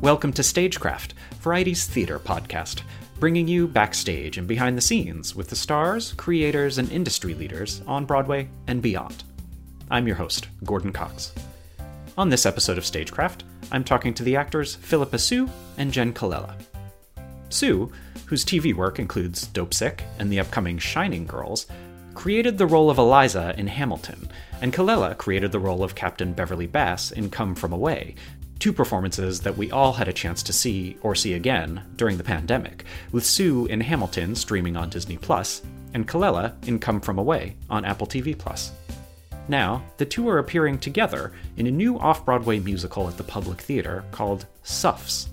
Welcome to Stagecraft, Variety's theater podcast, bringing you backstage and behind the scenes with the stars, creators, and industry leaders on Broadway and beyond. I'm your host, Gordon Cox. On this episode of Stagecraft, I'm talking to the actors Philippa Soo and Jenn Colella. Soo, whose TV work includes Dopesick and the upcoming Shining Girls, created the role of Eliza in Hamilton, and Colella created the role of Captain Beverly Bass in Come From Away, two performances that we all had a chance to see or see again during the pandemic, with Soo in Hamilton streaming on Disney Plus, and Colella in Come From Away on Apple TV Plus. Now, the two are appearing together in a new off Broadway musical at the Public Theater called Suffs.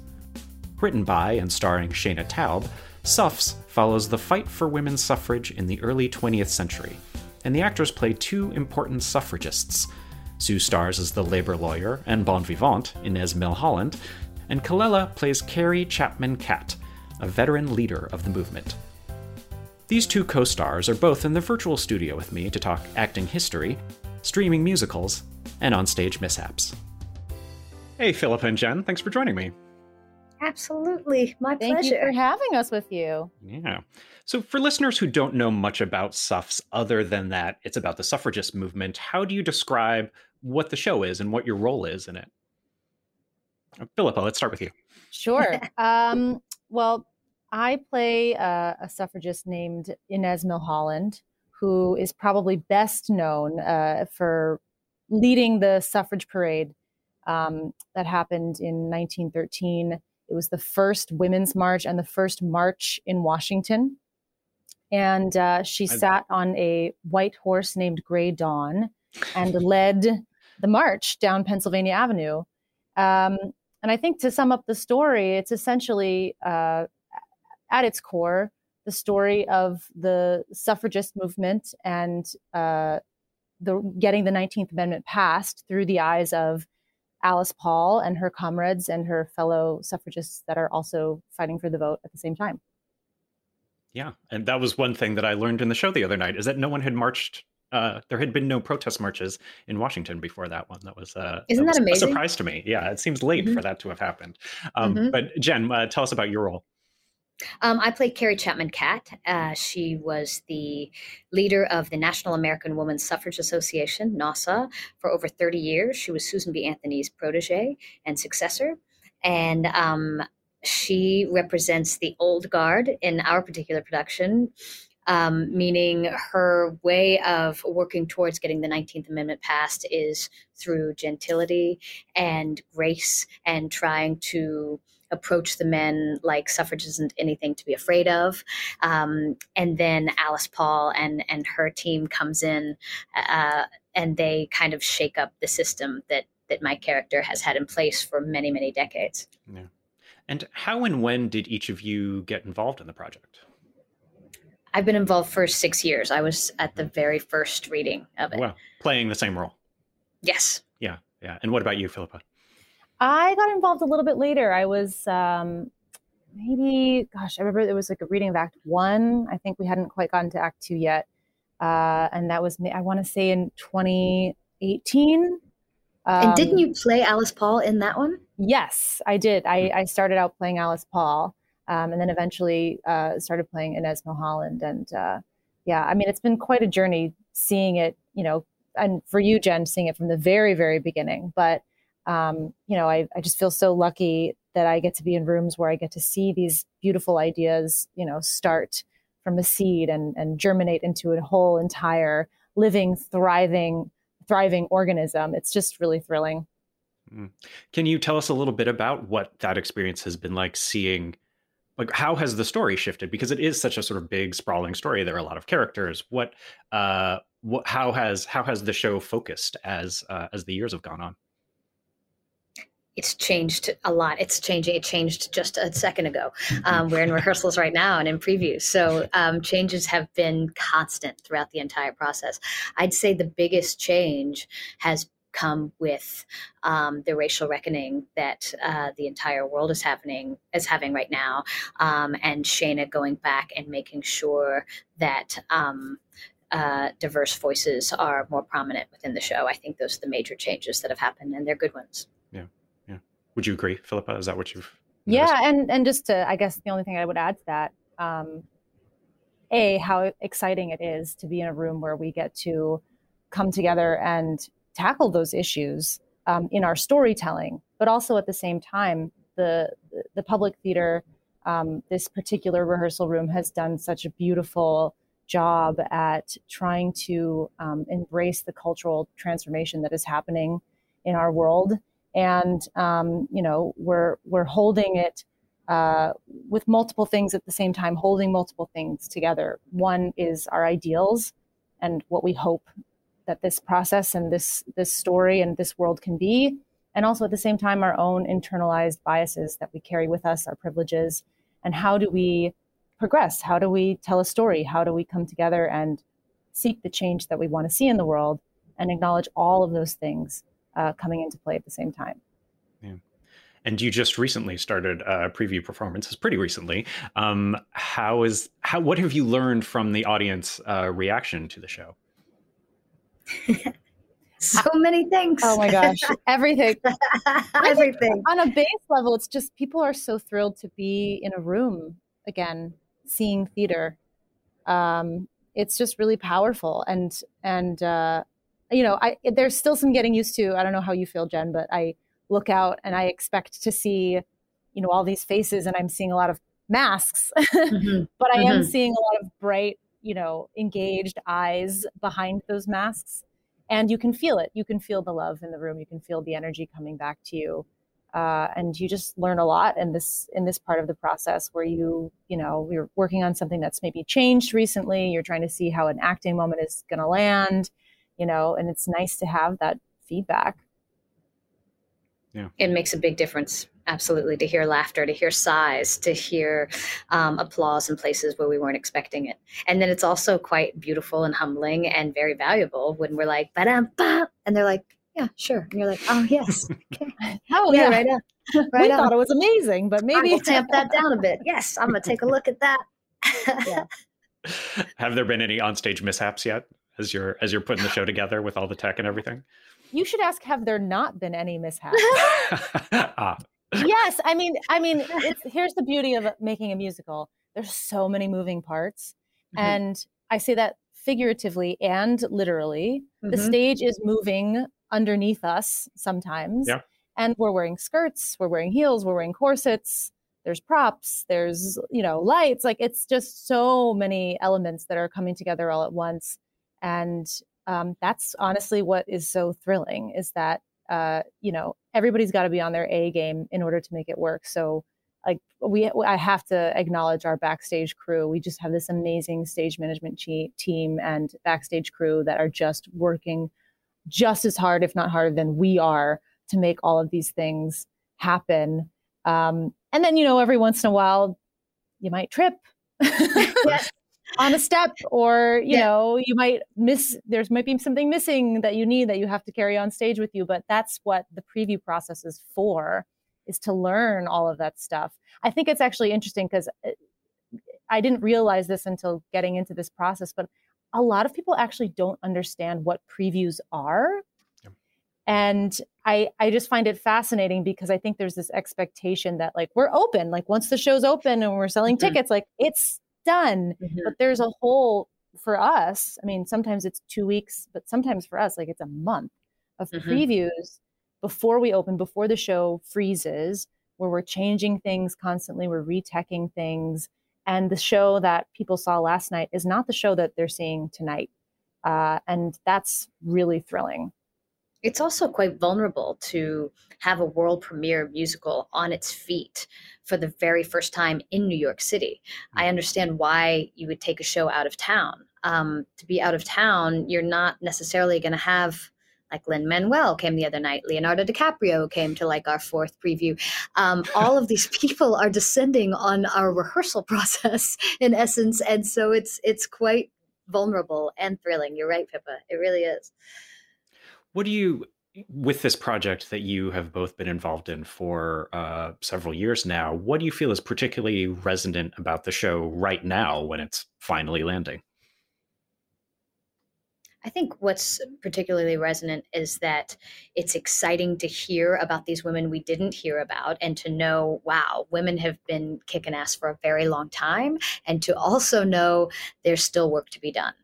Written by and starring Shaina Taub, Suffs follows the fight for women's suffrage in the early 20th century, and the actors play two important suffragists Soo stars as the labor lawyer and bon vivant Inez Milholland, and Colella plays Carrie Chapman Catt, a veteran leader of the movement. These two co stars are both in the virtual studio with me to talk acting history, streaming musicals, and onstage mishaps. Hey, Philippa and Jen, thanks for joining me. Absolutely. My Thank pleasure. you for having us with you. Yeah. So, for listeners who don't know much about Suffs other than that it's about the suffragist movement, how do you describe what the show is and what your role is in it? Uh, Philippa, let's start with you. Sure. um, well, I play uh, a suffragist named Inez Milholland, who is probably best known uh, for leading the suffrage parade um, that happened in 1913. It was the first women's march and the first march in Washington. And uh, she sat on a white horse named Gray Dawn and led the march down Pennsylvania Avenue. Um, and I think to sum up the story, it's essentially uh, at its core the story of the suffragist movement and uh, the getting the 19th Amendment passed through the eyes of Alice Paul and her comrades and her fellow suffragists that are also fighting for the vote at the same time. Yeah. And that was one thing that I learned in the show the other night is that no one had marched. Uh, there had been no protest marches in Washington before that one. That was, uh, Isn't was that amazing? a surprise to me. Yeah, it seems late Mhm. for that to have happened. Um, Mhm. But Jen, uh, tell us about your role. Um, I played Carrie Chapman Catt. Uh, she was the leader of the National American Women's Suffrage Association, NASA, for over 30 years. She was Susan B. Anthony's protege and successor. And um, she represents the old guard in our particular production. Um, meaning her way of working towards getting the 19th Amendment passed is through gentility and grace and trying to approach the men like suffrage isn't anything to be afraid of. Um, and then Alice Paul and and her team comes in, uh, and they kind of shake up the system that that my character has had in place for many many decades. Yeah. And how and when did each of you get involved in the project? I've been involved for six years. I was at the very first reading of it. Well, playing the same role. Yes. Yeah, yeah. And what about you, Philippa? I got involved a little bit later. I was um, maybe, gosh, I remember it was like a reading of Act One. I think we hadn't quite gotten to Act Two yet, uh, and that was I want to say in 2018. Um, and didn't you play Alice Paul in that one? Yes, I did. I, I started out playing Alice Paul, um, and then eventually uh, started playing Inez Milholland. And uh, yeah, I mean, it's been quite a journey seeing it. You know, and for you, Jen, seeing it from the very, very beginning, but um, you know, I, I just feel so lucky that I get to be in rooms where I get to see these beautiful ideas, you know, start from a seed and, and germinate into a whole entire living, thriving, thriving organism. It's just really thrilling. Mm. Can you tell us a little bit about what that experience has been like seeing like how has the story shifted because it is such a sort of big sprawling story there are a lot of characters what uh what how has how has the show focused as uh, as the years have gone on it's changed a lot. It's changing. It changed just a second ago. Um, we're in rehearsals right now and in previews. So um, changes have been constant throughout the entire process. I'd say the biggest change has come with um, the racial reckoning that uh, the entire world is happening is having right now, um, and Shaina going back and making sure that. Um, uh, diverse voices are more prominent within the show. I think those are the major changes that have happened, and they're good ones. Would you agree, Philippa? Is that what you've? Noticed? Yeah, and and just to, I guess the only thing I would add to that, um, a how exciting it is to be in a room where we get to come together and tackle those issues um, in our storytelling, but also at the same time, the the public theater, um, this particular rehearsal room has done such a beautiful job at trying to um, embrace the cultural transformation that is happening in our world and um, you know we're we're holding it uh, with multiple things at the same time, holding multiple things together. One is our ideals and what we hope that this process and this this story and this world can be, and also at the same time our own internalized biases that we carry with us, our privileges, and how do we progress? How do we tell a story? How do we come together and seek the change that we want to see in the world and acknowledge all of those things uh, coming into play at the same time. Yeah. And you just recently started uh, preview performances, pretty recently. Um, how is how? What have you learned from the audience uh, reaction to the show? so many things. Oh my gosh, everything, everything. On a base level, it's just people are so thrilled to be in a room again, seeing theater. Um, it's just really powerful, and and uh, you know, I there's still some getting used to. I don't know how you feel, Jen, but I look out and I expect to see, you know, all these faces, and I'm seeing a lot of masks, mm-hmm. but I mm-hmm. am seeing a lot of bright, you know, engaged eyes behind those masks, and you can feel it. You can feel the love in the room. You can feel the energy coming back to you. Uh, and you just learn a lot in this in this part of the process where you you know you're working on something that's maybe changed recently you're trying to see how an acting moment is going to land you know, and it's nice to have that feedback. Yeah. It makes a big difference. Absolutely. To hear laughter, to hear sighs, to hear um, applause in places where we weren't expecting it. And then it's also quite beautiful and humbling and very valuable when we're like, ba and they're like, yeah, sure. And you're like, oh, yes. Okay. oh, yeah, right on. Right we on. thought it was amazing, but maybe I'll tamp that down a bit. Yes, I'm going to take a look at that. yeah. Have there been any onstage mishaps yet? As you're as you're putting the show together with all the tech and everything? You should ask have there not been any mishaps? ah. yes, I mean, I mean, here's the beauty of making a musical. There's so many moving parts, mm-hmm. and I say that figuratively and literally. Mm-hmm. The stage is moving underneath us sometimes, yeah. and we're wearing skirts, we're wearing heels, we're wearing corsets. There's props, there's you know lights. Like it's just so many elements that are coming together all at once, and um, that's honestly what is so thrilling. Is that uh, you know everybody's got to be on their A game in order to make it work. So like we I have to acknowledge our backstage crew. We just have this amazing stage management team and backstage crew that are just working just as hard, if not harder, than we are to make all of these things happen. Um, and then you know every once in a while you might trip. on a step or you yeah. know you might miss there's might be something missing that you need that you have to carry on stage with you but that's what the preview process is for is to learn all of that stuff i think it's actually interesting because uh, i didn't realize this until getting into this process but a lot of people actually don't understand what previews are and i i just find it fascinating because i think there's this expectation that like we're open like once the show's open and we're selling mm-hmm. tickets like it's done. Mm-hmm. But there's a whole for us. I mean, sometimes it's two weeks, but sometimes for us, like it's a month of mm-hmm. previews before we open, before the show freezes, where we're changing things constantly, we're reteching things. And the show that people saw last night is not the show that they're seeing tonight. Uh, and that's really thrilling. It's also quite vulnerable to have a world premiere musical on its feet for the very first time in New York City. I mm-hmm. understand why you would take a show out of town. Um, to be out of town, you're not necessarily going to have like Lin Manuel came the other night, Leonardo DiCaprio came to like our fourth preview. Um, all of these people are descending on our rehearsal process in essence, and so it's it's quite vulnerable and thrilling. You're right, Pippa. It really is. What do you, with this project that you have both been involved in for uh, several years now, what do you feel is particularly resonant about the show right now when it's finally landing? I think what's particularly resonant is that it's exciting to hear about these women we didn't hear about and to know, wow, women have been kicking ass for a very long time, and to also know there's still work to be done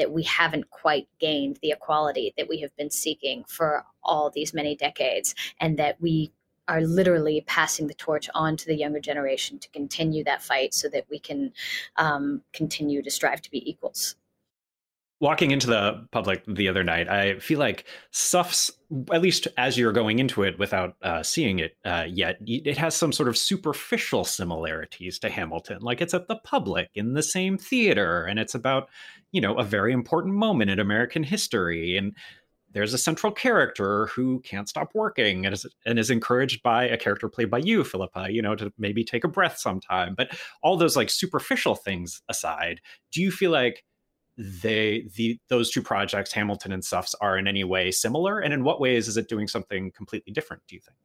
that we haven't quite gained the equality that we have been seeking for all these many decades, and that we are literally passing the torch on to the younger generation to continue that fight so that we can um, continue to strive to be equals walking into the public the other night, I feel like Suffs, at least as you're going into it without uh, seeing it uh, yet, it has some sort of superficial similarities to Hamilton. Like it's at the public in the same theater, and it's about, you know, a very important moment in American history. And there's a central character who can't stop working and is, and is encouraged by a character played by you, Philippa, you know, to maybe take a breath sometime. But all those like superficial things aside, do you feel like they the those two projects hamilton and suffs are in any way similar and in what ways is it doing something completely different do you think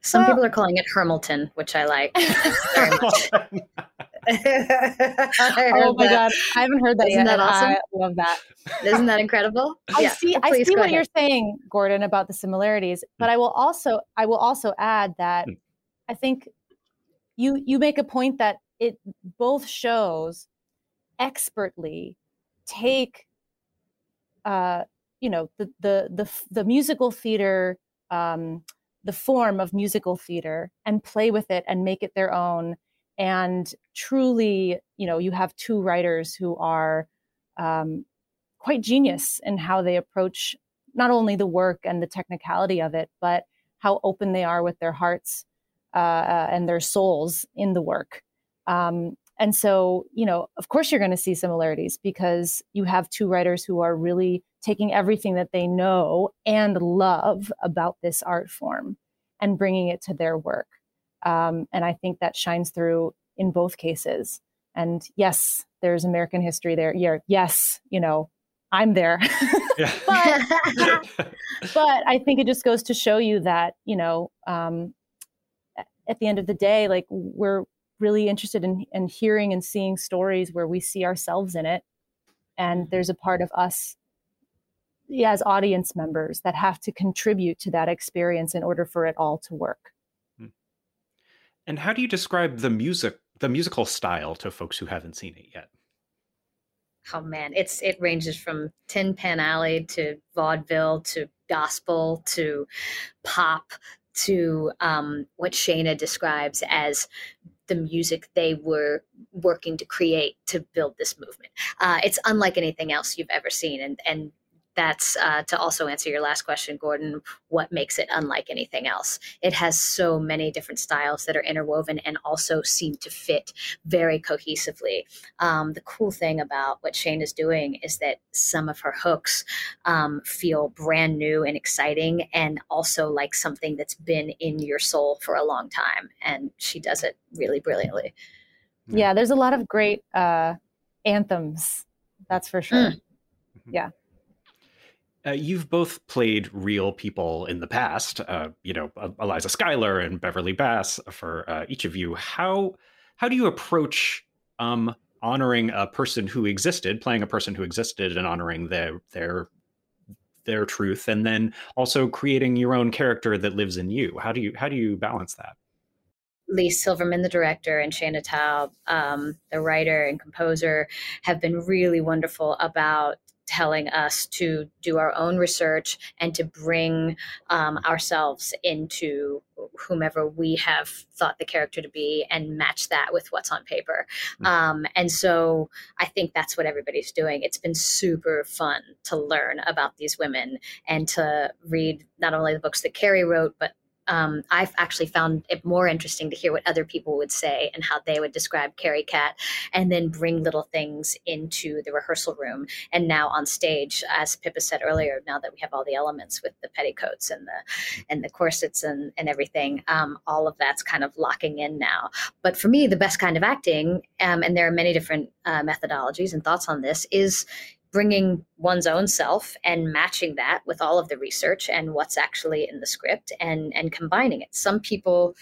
some well, people are calling it hermilton which i like oh my that. god i haven't heard that isn't yet that awesome i love that isn't that incredible i yeah, see i see what ahead. you're saying gordon about the similarities but i will also i will also add that mm. i think you you make a point that it both shows expertly take uh, you know the the the, the musical theater um, the form of musical theater and play with it and make it their own and truly you know you have two writers who are um, quite genius in how they approach not only the work and the technicality of it but how open they are with their hearts uh, uh and their souls in the work um, and so, you know, of course you're going to see similarities because you have two writers who are really taking everything that they know and love about this art form and bringing it to their work. Um, and I think that shines through in both cases. And yes, there's American history there. Yeah, yes, you know, I'm there. but, but I think it just goes to show you that, you know, um, at the end of the day, like we're really interested in, in hearing and seeing stories where we see ourselves in it. And mm-hmm. there's a part of us yeah, as audience members that have to contribute to that experience in order for it all to work. And how do you describe the music, the musical style to folks who haven't seen it yet? Oh man, it's it ranges from Tin Pan Alley to vaudeville to gospel to pop to um, what Shaina describes as the music they were working to create to build this movement. Uh, it's unlike anything else you've ever seen, and and that's uh, to also answer your last question, Gordon. What makes it unlike anything else? It has so many different styles that are interwoven and also seem to fit very cohesively. Um, the cool thing about what Shane is doing is that some of her hooks um, feel brand new and exciting, and also like something that's been in your soul for a long time. And she does it really brilliantly. Yeah, there's a lot of great uh, anthems. That's for sure. Mm. Yeah. Uh, you've both played real people in the past, uh, you know, Eliza Schuyler and Beverly Bass for uh, each of you. How how do you approach um, honoring a person who existed, playing a person who existed, and honoring their their their truth, and then also creating your own character that lives in you? How do you how do you balance that? Leigh Silverman, the director, and Shaina Taub, um, the writer and composer, have been really wonderful about telling us to do our own research and to bring um, ourselves into whomever we have thought the character to be and match that with what's on paper. Mm-hmm. Um, and so I think that's what everybody's doing. It's been super fun to learn about these women and to read not only the books that Carrie wrote, but um, I've actually found it more interesting to hear what other people would say and how they would describe Carrie Catt, and then bring little things into the rehearsal room. And now on stage, as Pippa said earlier, now that we have all the elements with the petticoats and the and the corsets and and everything, um, all of that's kind of locking in now. But for me, the best kind of acting, um, and there are many different uh, methodologies and thoughts on this, is bringing one's own self and matching that with all of the research and what's actually in the script and and combining it. Some people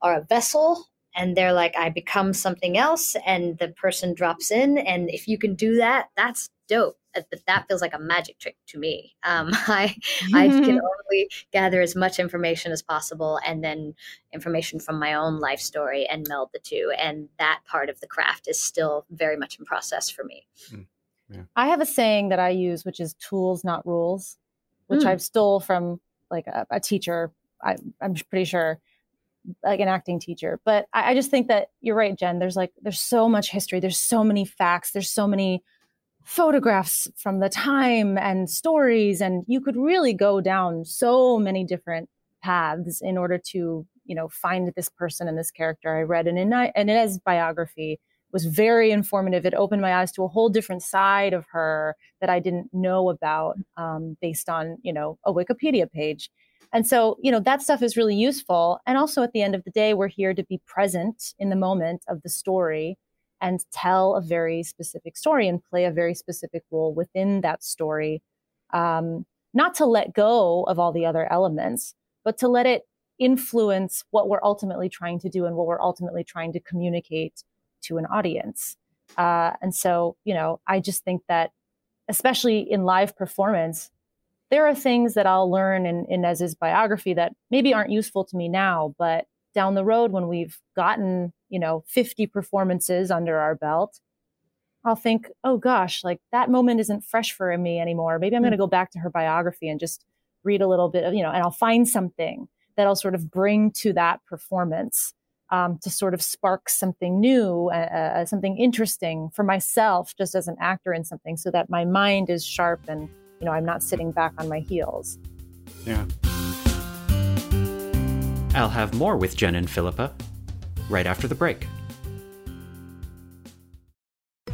are a vessel and they're like i become something else and the person drops in and if you can do that that's dope. But that feels like a magic trick to me. Um, i i can only gather as much information as possible and then information from my own life story and meld the two and that part of the craft is still very much in process for me. Mm. Yeah. I have a saying that I use, which is tools, not rules, which mm. I've stole from like a, a teacher. I, am pretty sure, like an acting teacher. But I, I just think that you're right, Jen. There's like there's so much history. There's so many facts. There's so many photographs from the time and stories, and you could really go down so many different paths in order to you know find this person and this character. I read an Inez biography was very informative. It opened my eyes to a whole different side of her that I didn't know about um, based on, you know, a Wikipedia page. And so, you know, that stuff is really useful. And also at the end of the day, we're here to be present in the moment of the story and tell a very specific story and play a very specific role within that story. Um, not to let go of all the other elements, but to let it influence what we're ultimately trying to do and what we're ultimately trying to communicate to an audience. Uh, and so, you know, I just think that, especially in live performance, there are things that I'll learn in, in Nez's biography that maybe aren't useful to me now, but down the road when we've gotten, you know, 50 performances under our belt, I'll think, oh gosh, like that moment isn't fresh for me anymore. Maybe I'm going to go back to her biography and just read a little bit of, you know, and I'll find something that I'll sort of bring to that performance um, to sort of spark something new, uh, uh, something interesting for myself, just as an actor in something, so that my mind is sharp and you know I'm not sitting back on my heels. Yeah. I'll have more with Jen and Philippa right after the break.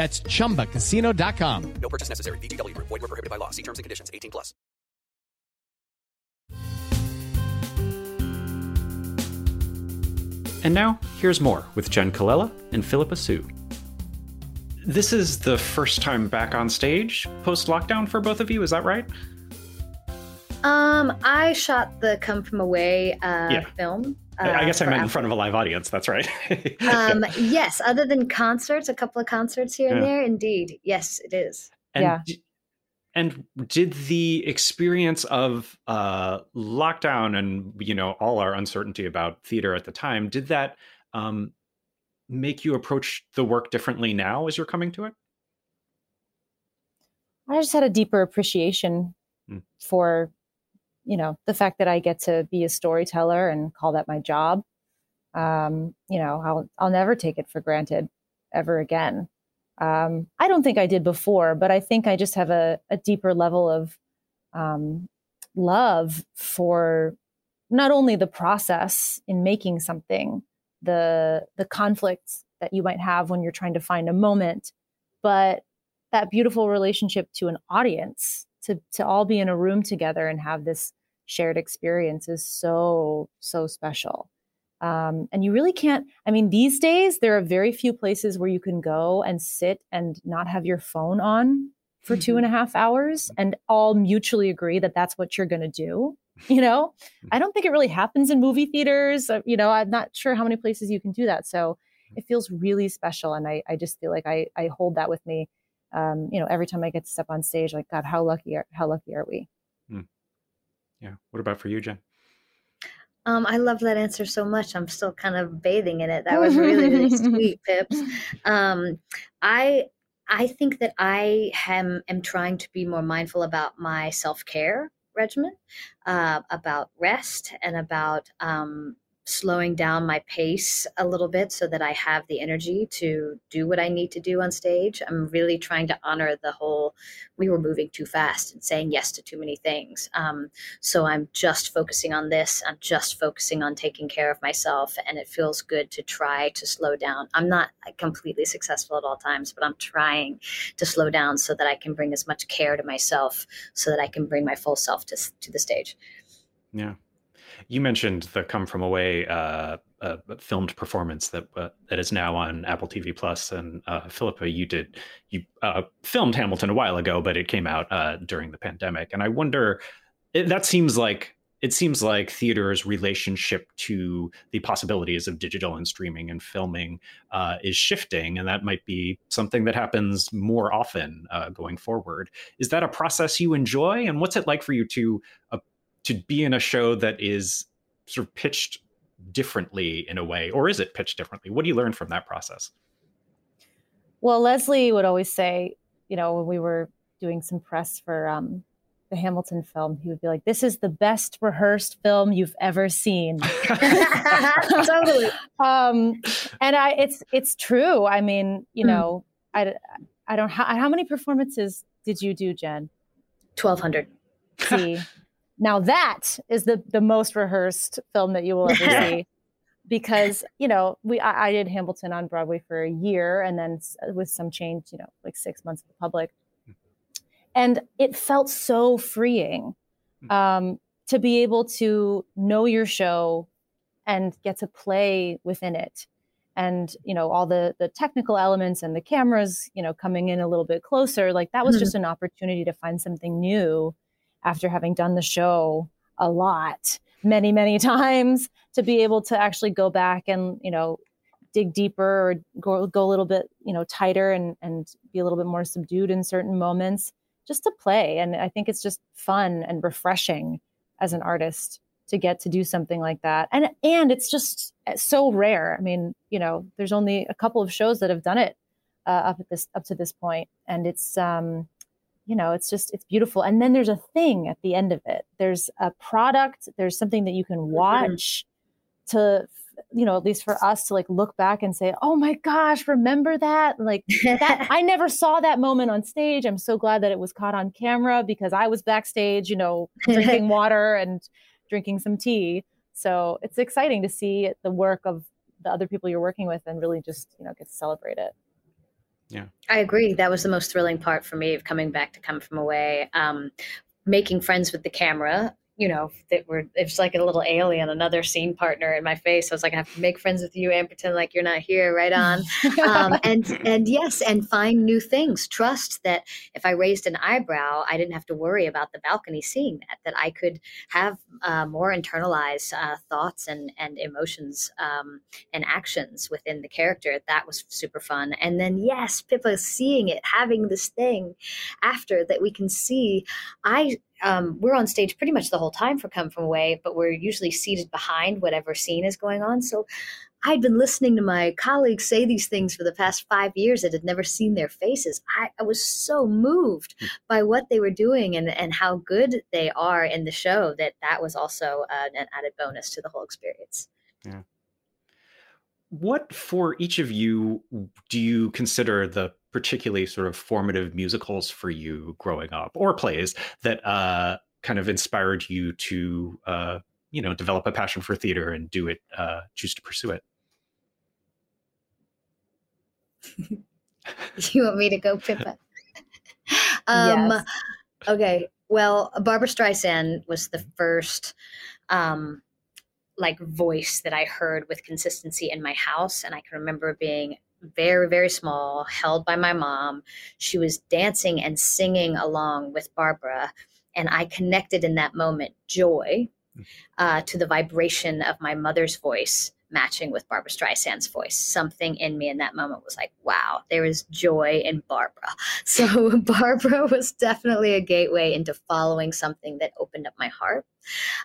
That's chumbacasino.com. No purchase necessary. VGW Group. Void were prohibited by law. See terms and conditions. 18 plus. And now, here's more with Jenn Colella and Philippa Soo. This is the first time back on stage post lockdown for both of you, is that right? Um, I shot the Come From Away uh, Yeah. film. I- I uh, guess I for meant in front of a live audience, that's right. Um, yes, other than concerts, a couple of concerts here and there, indeed. Yes, it is. And Yeah. d- and did the experience of uh, lockdown and you know all our uncertainty about theater at the time did that um, make you approach the work differently now as you're coming to it? I just had a deeper appreciation Mm. for, you know, the fact that I get to be a storyteller and call that my job. Um, you know, I'll I'll never take it for granted ever again. Um, I don't think I did before, but I think I just have a, a deeper level of um, love for not only the process in making something, the the conflicts that you might have when you're trying to find a moment, but that beautiful relationship to an audience to to all be in a room together and have this shared experience is so so special. Um, and you really can't i mean these days there are very few places where you can go and sit and not have your phone on for two and a half hours and all mutually agree that that's what you're going to do you know? I don't think it really happens in movie theaters Uh, you know i'm not sure how many places you can do that. So it feels really special and i, I just feel like I, I hold that with me um, you know every time i get to step on stage like god how lucky are how lucky are we Yeah. What about for you, Jen? Um, I love that answer so much. I'm still kind of bathing in it. That was really, really sweet, Pips. Um, I I think that I am am trying to be more mindful about my self care regimen, uh, about rest, and about um, slowing down my pace a little bit so that I have the energy to do what I need to do on stage. I'm really trying to honor the whole we were moving too fast and saying yes to too many things. Um, so I'm just focusing on this. I'm just focusing on taking care of myself. And it feels good to try to slow down. I'm not completely successful at all times, but I'm trying to slow down so that I can bring as much care to myself so that I can bring my full self to, to the stage. Yeah. You mentioned the Come From Away uh, uh, filmed performance that uh, that is now on Apple TV Plus, and uh, Philippa, you did you uh, filmed Hamilton a while ago, but it came out uh, during the pandemic, and I wonder it, that seems like it seems like theater's relationship to the possibilities of digital and streaming and filming uh, is shifting, and that might be something that happens more often uh, going forward. Is that a process you enjoy, and what's it like for you to uh, to be in a show that is sort of pitched differently in a way, or is it pitched differently? What do you learn from that process? Well, Leslie would always say, you know, when we were doing some press for um, the Hamilton film, he would be like, "This is the best rehearsed film you've ever seen." totally. Um, and I, it's it's true. I mean, you Mm. know, I, I don't. How, how many performances did you do, Jen? 1200. See, now that is the the most rehearsed film that you will ever see. Because you know, we I, I did Hamilton on Broadway for a year, and then with some change, you know, like six months of the public, and it felt so freeing um, to be able to know your show and get to play within it and you know all the the technical elements and the cameras you know coming in a little bit closer like that was Mhm. just an opportunity to find something new after having done the show a lot many many times to be able to actually go back and you know dig deeper or go, go a little bit you know tighter and and be a little bit more subdued in certain moments just to play. And i think it's just fun and refreshing as an artist to get to do something like that. And and it's just so rare. I mean you know there's only a couple of shows that have done it uh, up at this up to this point. And it's um you know, it's just it's beautiful. And then there's a thing at the end of it. There's a product. There's something that you can Mm-hmm. watch to you know at least for us to like look back and say oh my gosh remember that like that i never saw that moment on stage i'm so glad that it was caught on camera because i was backstage you know drinking water and drinking some tea so it's exciting to see the work of the other people you're working with and really just you know get to celebrate it yeah I agree. That was the most thrilling part for me of coming back to come from away. Um, making friends with the camera, you know, that were it's like a little alien, another scene partner in my face. I was like, I have to make friends with you and pretend like you're not here, right on. um, and and yes, and find new things. Trust that if I raised an eyebrow, I didn't have to worry about the balcony seeing that. That I could have uh, more internalized uh, thoughts and and emotions um, and actions within the character. That was super fun. And then yes, Pippa seeing it, having this thing after that we can see. I um, we're on stage pretty much the whole time for Come From Away, but we're usually seated behind whatever scene is going on. So I'd been listening to my colleagues say these things for the past five years that had never seen their faces. I, I was so moved by what they were doing and, and how good they are in the show that that was also uh, an added bonus to the whole experience. Yeah. What for each of you do you consider the particularly sort of formative musicals for you growing up or plays that uh, kind of inspired you to uh, you know develop a passion for theater and do it uh, choose to pursue it? You want me to go pippa um Yes. okay. Well Barbra Streisand was the first um like voice that i heard with consistency in my house and i can remember being very very small held by my mom. She was dancing and singing along with barbara and i connected in that moment joy uh, to the vibration of my mother's voice matching with Barbra Streisand's voice. Something in me in that moment was like, wow, there is joy in Barbara. So Barbara was definitely a gateway into following something that opened up my heart.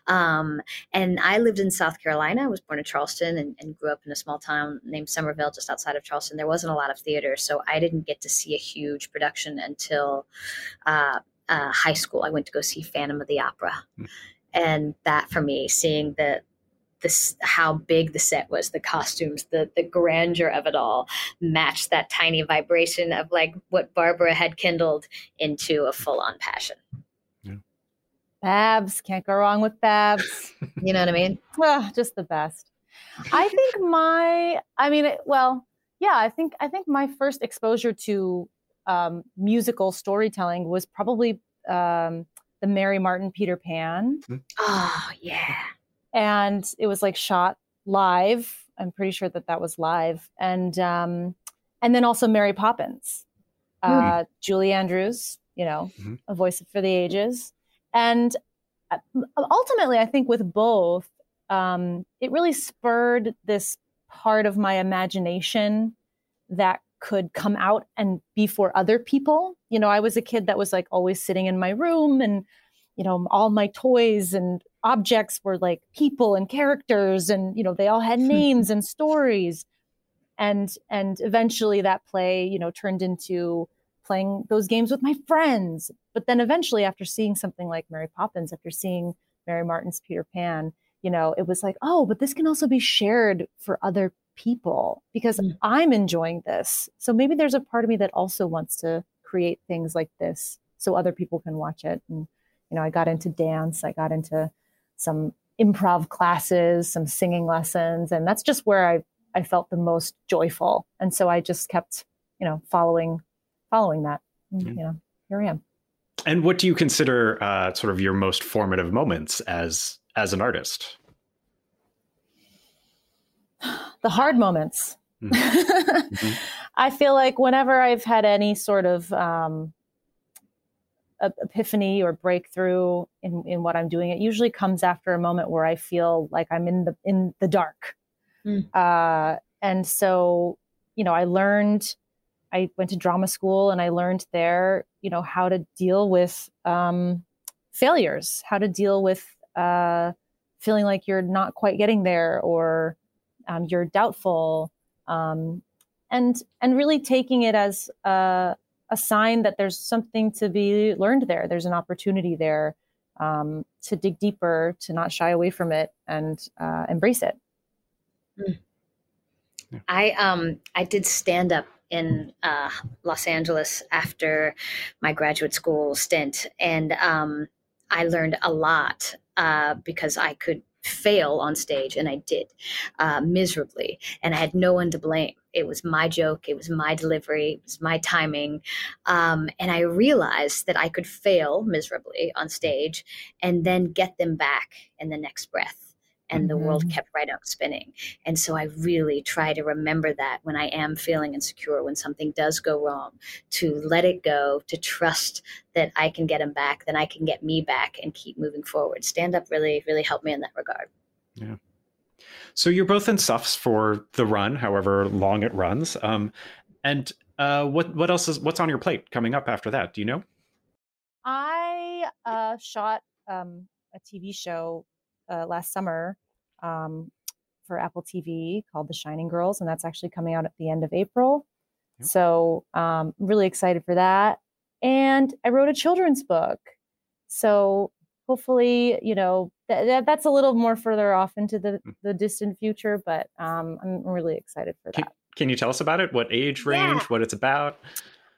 Um, and I lived in South Carolina. I was born in Charleston and, and grew up in a small town named Summerville, just outside of Charleston. There wasn't a lot of theater, so I didn't get to see a huge production until uh, uh, high school. I went to go see Phantom of the Opera and that for me seeing the this how big the set was the costumes the the grandeur of it all matched that tiny vibration of like what barbara had kindled into a full-on passion. Yeah. babs can't go wrong with babs you know what i mean? Ah, just the best. I think my i mean it- well yeah i think i think my first exposure to um, musical storytelling was probably um, the mary martin peter pan. Oh yeah and it was like shot live. I'm pretty sure that that was live. And um and then also mary poppins uh julie andrews you know Mhm. a voice for the ages. And uh, ultimately i think with both um it really spurred this part of my imagination that could come out and be for other people. You know i was a kid that was like always sitting in my room and you know all my toys and objects were like people and characters and you know they all had hmm. names and stories. And and eventually that play you know turned into playing those games with my friends. But then eventually after seeing something like mary poppins after seeing mary martin's peter pan you know it was like oh but this can also be shared for other people because hmm. i'm enjoying this. So maybe there's a part of me that also wants to create things like this so other people can watch it and you know i got into dance i got into some improv classes some singing lessons and that's just where i i felt the most joyful. And so i just kept you know following following that. Mhm. you know here i am. And what do you consider uh, sort of your most formative moments as as an artist? The hard moments. Mhm. I feel like whenever I've had any sort of um, epiphany or breakthrough in, in what I'm doing, it usually comes after a moment where I feel like I'm in the in the dark. Mm. Uh, and so, you know, I learned. I went to drama school and I learned there, you know, how to deal with um, failures, how to deal with uh, feeling like you're not quite getting there or um, you're doubtful um, and and really taking it as uh, a sign that there's something to be learned there. There's an opportunity there um, to dig deeper, to not shy away from it, and uh, embrace it. Mm. I um I did stand up in uh, Los Angeles after my graduate school stint, and um, I learned a lot uh, because I could fail on stage, and I did uh, miserably, and I had no one to blame. It was my joke, it was my delivery, it was my timing, um, and I realized that I could fail miserably on stage, and then get them back in the next breath and mm-hmm. the world mm-hmm. kept right on spinning. And so I really try to remember that when I am feeling insecure, when something does go wrong, to let it go, to trust that I can get him back, then I can get me back and keep moving forward. Stand up really, really helped me in that regard. Yeah. So you're both in Suffs for the run, however long it runs. Um, and uh, what what else is what's on your plate coming up after that? Do you know? I uh, shot um, a TV show uh, last summer um, for Apple TV called The Shining Girls, and that's actually coming out at the end of April. Yep. So um, really excited for that. And I wrote a children's book, so hopefully, you know, th- th- that's a little more further off into the, mm. the distant future, but um, I'm really excited for can, that. Can you tell us about it? What age range? Yeah. What it's about?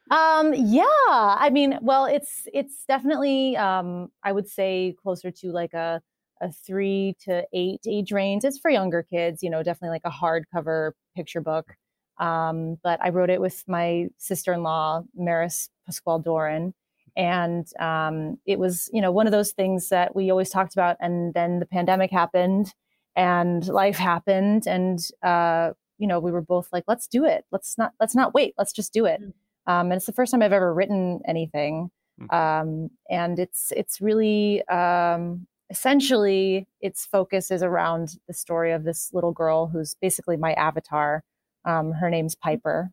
Um, yeah, I mean, well, it's it's definitely um, I would say closer to like a a three to eight age range. It's for younger kids, you know, definitely like a hardcover picture book. Um, but I wrote it with my sister in law, Maris Pasquale Doran. And um, it was, you know, one of those things that we always talked about. And then the pandemic happened and life happened. And, uh, you know, we were both like, let's do it. Let's not, let's not wait. Let's just do it. Mm. Um, and it's the first time I've ever written anything. Mm. Um, and it's, it's really, um, essentially its focus is around the story of this little girl who's basically my avatar. Um, her name's Piper,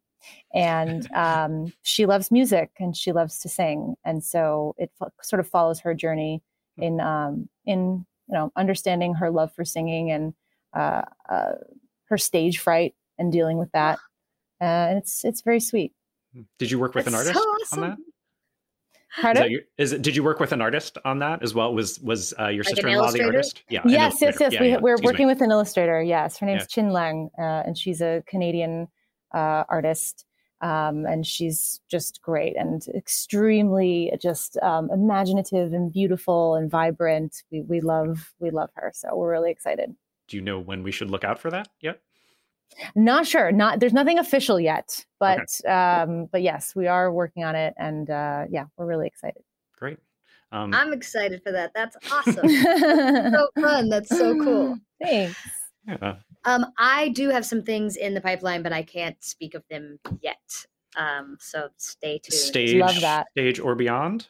and um, she loves music and she loves to sing, and so it f- sort of follows her journey in um, in you know understanding her love for singing and uh, uh, her stage fright and dealing with that. Uh, and it's it's very sweet. Did you work with That's an artist so awesome. on that? Pardon? Is, your, is it? Did you work with an artist on that as well? Was was uh, your Like sister in law the artist? Yeah. Yes, yes, yes. Yeah, we, yeah. we're Excuse working me. with an illustrator. Yes, her name's Yeah. Qin Leng, uh, and she's a Canadian uh, artist. Um, and she's just great and extremely just um, imaginative and beautiful and vibrant. We we love we love her, so we're really excited. Do you know when we should look out for that yet? Not sure. Not there's nothing official yet, but um, but yes, we are working on it, and uh, yeah, we're really excited. Great. Um, I'm excited for that. That's awesome. so fun. That's so cool. Thanks. Yeah. Um, I do have some things in the pipeline, but I can't speak of them yet. Um, so stay tuned. Stage, Love that. stage or beyond.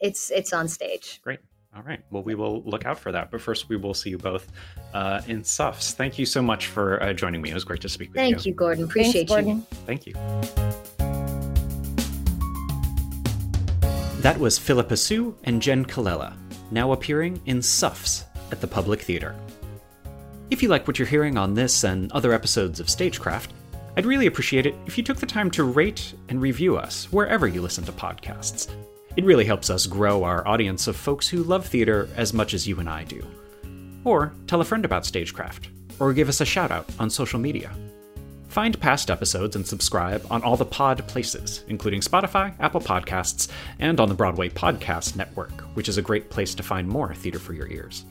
It's it's on stage. Great. All right. Well, we will look out for that. But first, we will see you both uh, in Suffs. Thank you so much for uh, joining me. It was great to speak with you. Thank you, Gordon. Appreciate Thanks, you. Gordon. Thank you. That was Phillipa Soo and Jenn Colella, now appearing in Suffs at the Public Theater. If you like what you're hearing on this and other episodes of Stagecraft, I'd really appreciate it if you took the time to rate and review us wherever you listen to podcasts. It really helps us grow our audience of folks who love theater as much as you and I do. Or tell a friend about Stagecraft, or give us a shout out on social media. Find past episodes and subscribe on all the pod places, including Spotify, Apple Podcasts, and on the Broadway Podcast Network, which is a great place to find more theater for your ears.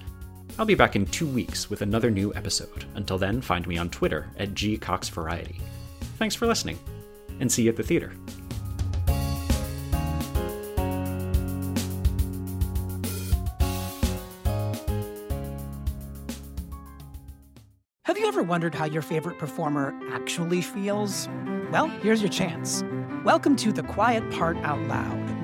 I'll be back in two weeks with another new episode. Until then, find me on Twitter at gcoxvariety. Thanks for listening, and see you at the theater. Have you ever wondered how your favorite performer actually feels? Well, here's your chance. Welcome to The Quiet Part Out Loud